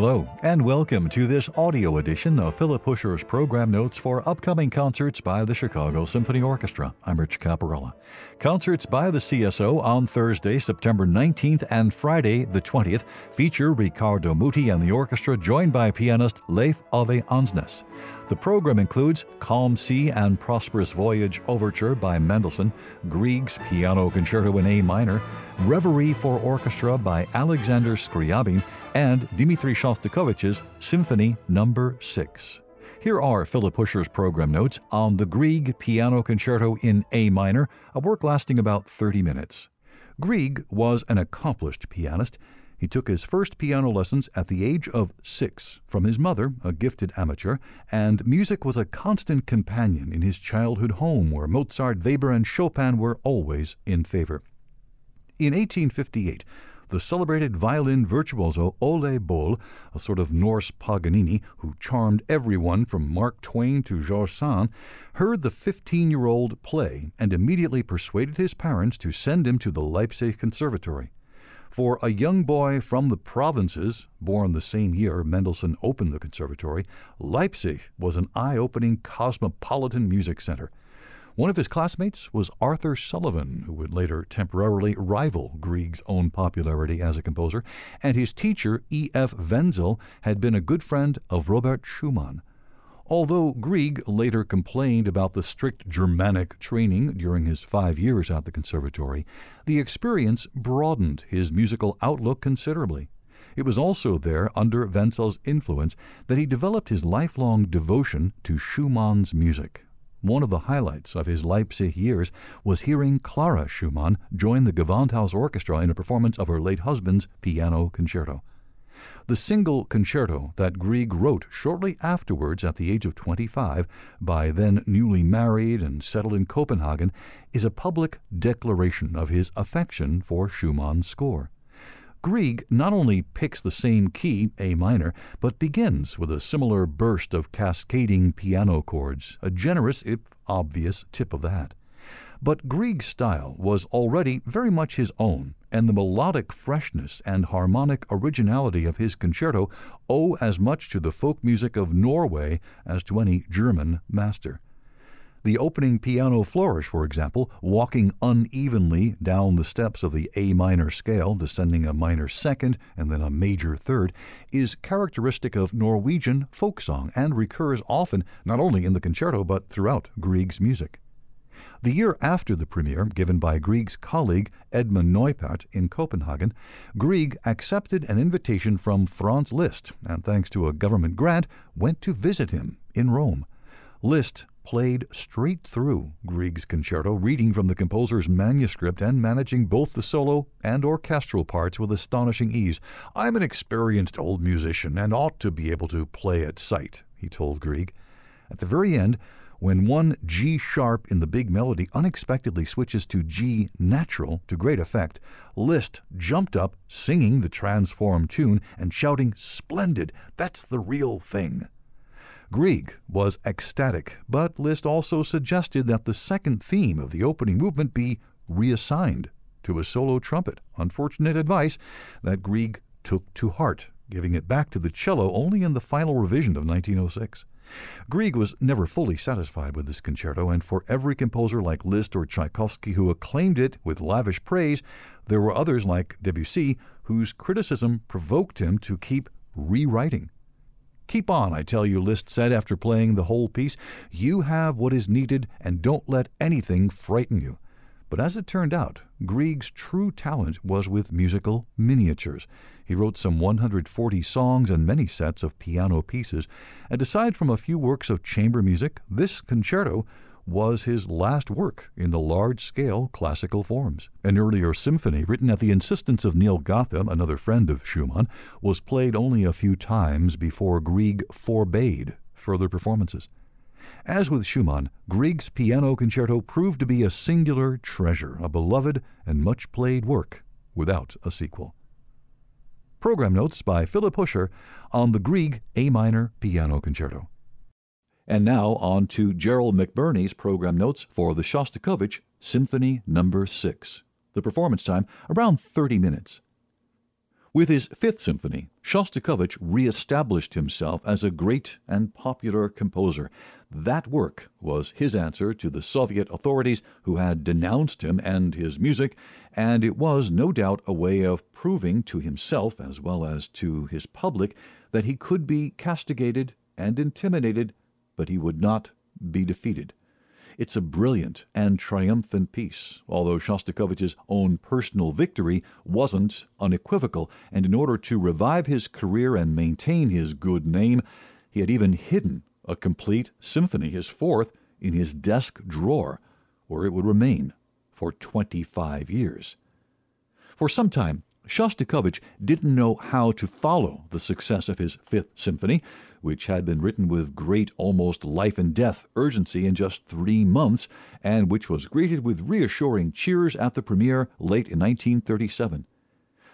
Hello, and welcome to this audio edition of Phillip Huscher's program notes for upcoming concerts by the Chicago Symphony Orchestra. I'm Rich Caparella. Concerts by the CSO on Thursday, September 19th and Friday, the 20th, feature Riccardo Muti and the orchestra, joined by pianist Leif Ove Andsnes. The program includes Calm Sea and Prosperous Voyage Overture by Mendelssohn, Grieg's Piano Concerto in A minor, Reverie for Orchestra by Alexander Scriabin, and Dmitri Shostakovich's Symphony Number no. 6. Here are Phillip Huscher's program notes on the Grieg Piano Concerto in A minor, a work lasting about 30 minutes. Grieg was an accomplished pianist. He took his first piano lessons at the age of six from his mother, a gifted amateur, and music was a constant companion in his childhood home where Mozart, Weber, and Chopin were always in favor. In 1858, the celebrated violin virtuoso Ole Bull, a sort of Norse Paganini who charmed everyone from Mark Twain to George Sand, heard the 15 year old play and immediately persuaded his parents to send him to the Leipzig Conservatory. For a young boy from the provinces, born the same year Mendelssohn opened the conservatory, Leipzig was an eye opening cosmopolitan music center. One of his classmates was Arthur Sullivan, who would later temporarily rival Grieg's own popularity as a composer, and his teacher, E.F. Wenzel, had been a good friend of Robert Schumann. Although Grieg later complained about the strict Germanic training during his five years at the conservatory, the experience broadened his musical outlook considerably. It was also there, under Wenzel's influence, that he developed his lifelong devotion to Schumann's music. One of the highlights of his Leipzig years was hearing Clara Schumann join the Gewandhaus Orchestra in a performance of her late husband's piano concerto. The single concerto that Grieg wrote shortly afterwards at the age of 25, by then newly married and settled in Copenhagen, is a public declaration of his affection for Schumann's score. Grieg not only picks the same key, A minor, but begins with a similar burst of cascading piano chords, a generous, if obvious, tip of the hat. But Grieg's style was already very much his own, and the melodic freshness and harmonic originality of his concerto owe as much to the folk music of Norway as to any German master. The opening piano flourish, for example, walking unevenly down the steps of the A minor scale, descending a minor second and then a major third, is characteristic of Norwegian folk song and recurs often not only in the concerto but throughout Grieg's music. The year after the premiere, given by Grieg's colleague Edmund Neupert in Copenhagen, Grieg accepted an invitation from Franz Liszt and, thanks to a government grant, went to visit him in Rome. Liszt played straight through Grieg's concerto, reading from the composer's manuscript and managing both the solo and orchestral parts with astonishing ease. I'm an experienced old musician and ought to be able to play at sight, he told Grieg. At the very end, when one G sharp in the big melody unexpectedly switches to G natural to great effect, Liszt jumped up, singing the transformed tune and shouting, Splendid! That's the real thing! Grieg was ecstatic, but Liszt also suggested that the second theme of the opening movement be reassigned to a solo trumpet. Unfortunate advice that Grieg took to heart, giving it back to the cello only in the final revision of 1906. Grieg was never fully satisfied with this concerto, and for every composer like Liszt or Tchaikovsky who acclaimed it with lavish praise, there were others like Debussy whose criticism provoked him to keep rewriting Keep on, I tell you, Liszt said after playing the whole piece. You have what is needed, and don't let anything frighten you. But as it turned out, Grieg's true talent was with musical miniatures. He wrote some 140 songs and many sets of piano pieces, and aside from a few works of chamber music, this concerto was his last work in the large scale classical forms. An earlier symphony, written at the insistence of Niels Gade, another friend of Schumann, was played only a few times before Grieg forbade further performances. As with Schumann, Grieg's piano concerto proved to be a singular treasure, a beloved and much played work without a sequel. Program notes by Phillip Huscher on the Grieg A minor piano concerto. And now on to Gerard McBurney's program notes for the Shostakovich Symphony Number no. 6. The performance time around 30 minutes. With his Fifth Symphony, Shostakovich reestablished himself as a great and popular composer. That work was his answer to the Soviet authorities who had denounced him and his music, and it was no doubt a way of proving to himself as well as to his public that he could be castigated and intimidated, but he would not be defeated. It's a brilliant and triumphant piece, although Shostakovich's own personal victory wasn't unequivocal, and in order to revive his career and maintain his good name, he had even hidden a complete symphony, his fourth, in his desk drawer, where it would remain for 25 years. For some time, Shostakovich didn't know how to follow the success of his Fifth Symphony, which had been written with great, almost life and death urgency in just three months, and which was greeted with reassuring cheers at the premiere late in 1937.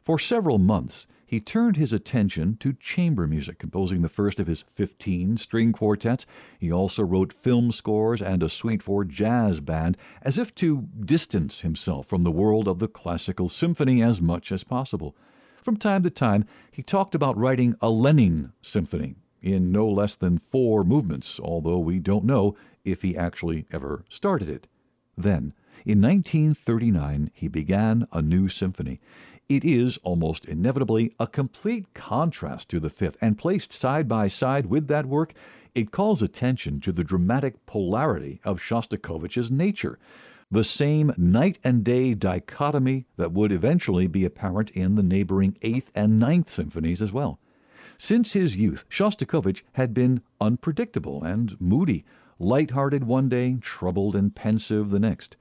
For several months, he turned his attention to chamber music, composing the first of his 15 string quartets. He also wrote film scores and a suite for jazz band, as if to distance himself from the world of the classical symphony as much as possible. From time to time, he talked about writing a Lenin symphony in no less than four movements, although we don't know if he actually ever started it. Then, in 1939, he began a new symphony. It is almost inevitably a complete contrast to the fifth, and placed side by side with that work, it calls attention to the dramatic polarity of Shostakovich's nature, the same night and day dichotomy that would eventually be apparent in the neighboring Eighth and Ninth Symphonies as well. Since his youth, Shostakovich had been unpredictable and moody, light-hearted one day, troubled and pensive the next.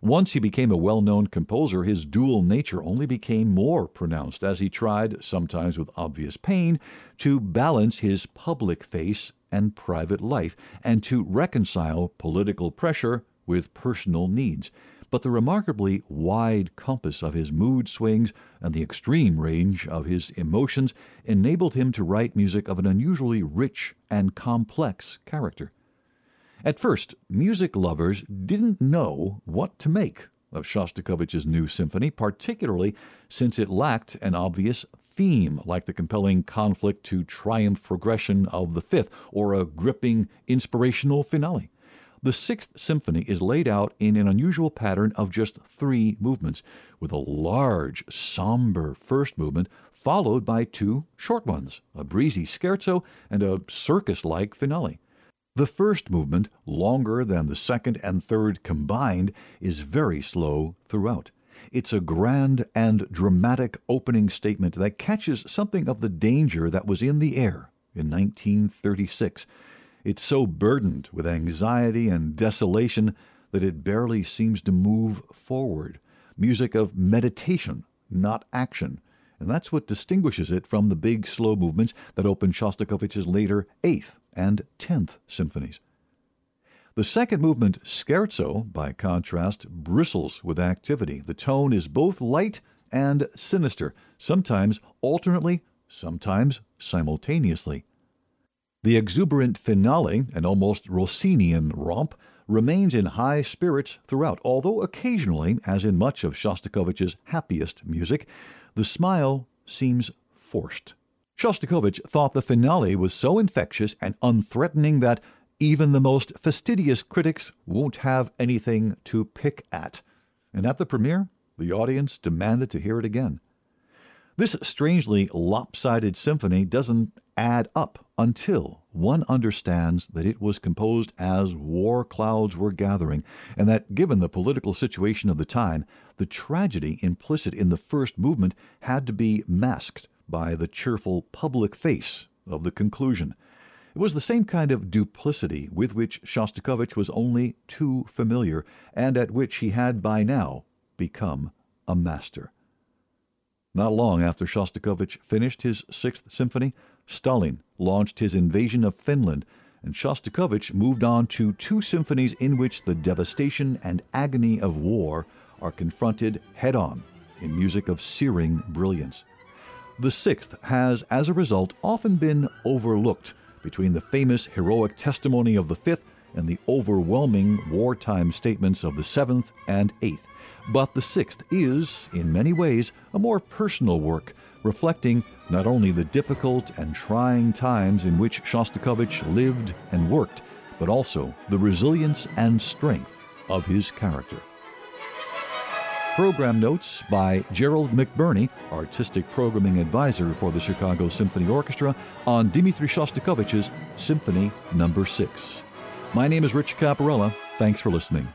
Once he became a well known composer, his dual nature only became more pronounced as he tried, sometimes with obvious pain, to balance his public face and private life, and to reconcile political pressure with personal needs. But the remarkably wide compass of his mood swings and the extreme range of his emotions enabled him to write music of an unusually rich and complex character. At first, music lovers didn't know what to make of Shostakovich's new symphony, particularly since it lacked an obvious theme like the compelling conflict to triumph progression of the fifth or a gripping inspirational finale. The Sixth Symphony is laid out in an unusual pattern of just three movements, with a large, somber first movement followed by two short ones, a breezy scherzo and a circus like finale. The first movement, longer than the second and third combined, is very slow throughout. It's a grand and dramatic opening statement that catches something of the danger that was in the air in 1936. It's so burdened with anxiety and desolation that it barely seems to move forward. Music of meditation, not action. And that's what distinguishes it from the big slow movements that open Shostakovich's later Eighth and Tenth Symphonies. The second movement, Scherzo, by contrast, bristles with activity. The tone is both light and sinister, sometimes alternately, sometimes simultaneously. The exuberant finale, an almost Rossinian romp, remains in high spirits throughout, although occasionally, as in much of Shostakovich's happiest music, the smile seems forced. Shostakovich thought the finale was so infectious and unthreatening that even the most fastidious critics won't have anything to pick at. And at the premiere, the audience demanded to hear it again. This strangely lopsided symphony doesn't add up until one understands that it was composed as war clouds were gathering, and that given the political situation of the time, the tragedy implicit in the first movement had to be masked by the cheerful public face of the conclusion. It was the same kind of duplicity with which Shostakovich was only too familiar, and at which he had by now become a master. Not long after Shostakovich finished his Sixth Symphony, Stalin launched his invasion of Finland, and Shostakovich moved on to two symphonies in which the devastation and agony of war are confronted head on in music of searing brilliance. The sixth has, as a result, often been overlooked between the famous heroic testimony of the fifth and the overwhelming wartime statements of the seventh and eighth. But the sixth is, in many ways, a more personal work, reflecting not only the difficult and trying times in which Shostakovich lived and worked, but also the resilience and strength of his character. Program notes by Gerard McBurney, artistic programming advisor for the Chicago Symphony Orchestra, on Dmitri Shostakovich's Symphony Number no. 6. My name is Rich Caparella. Thanks for listening.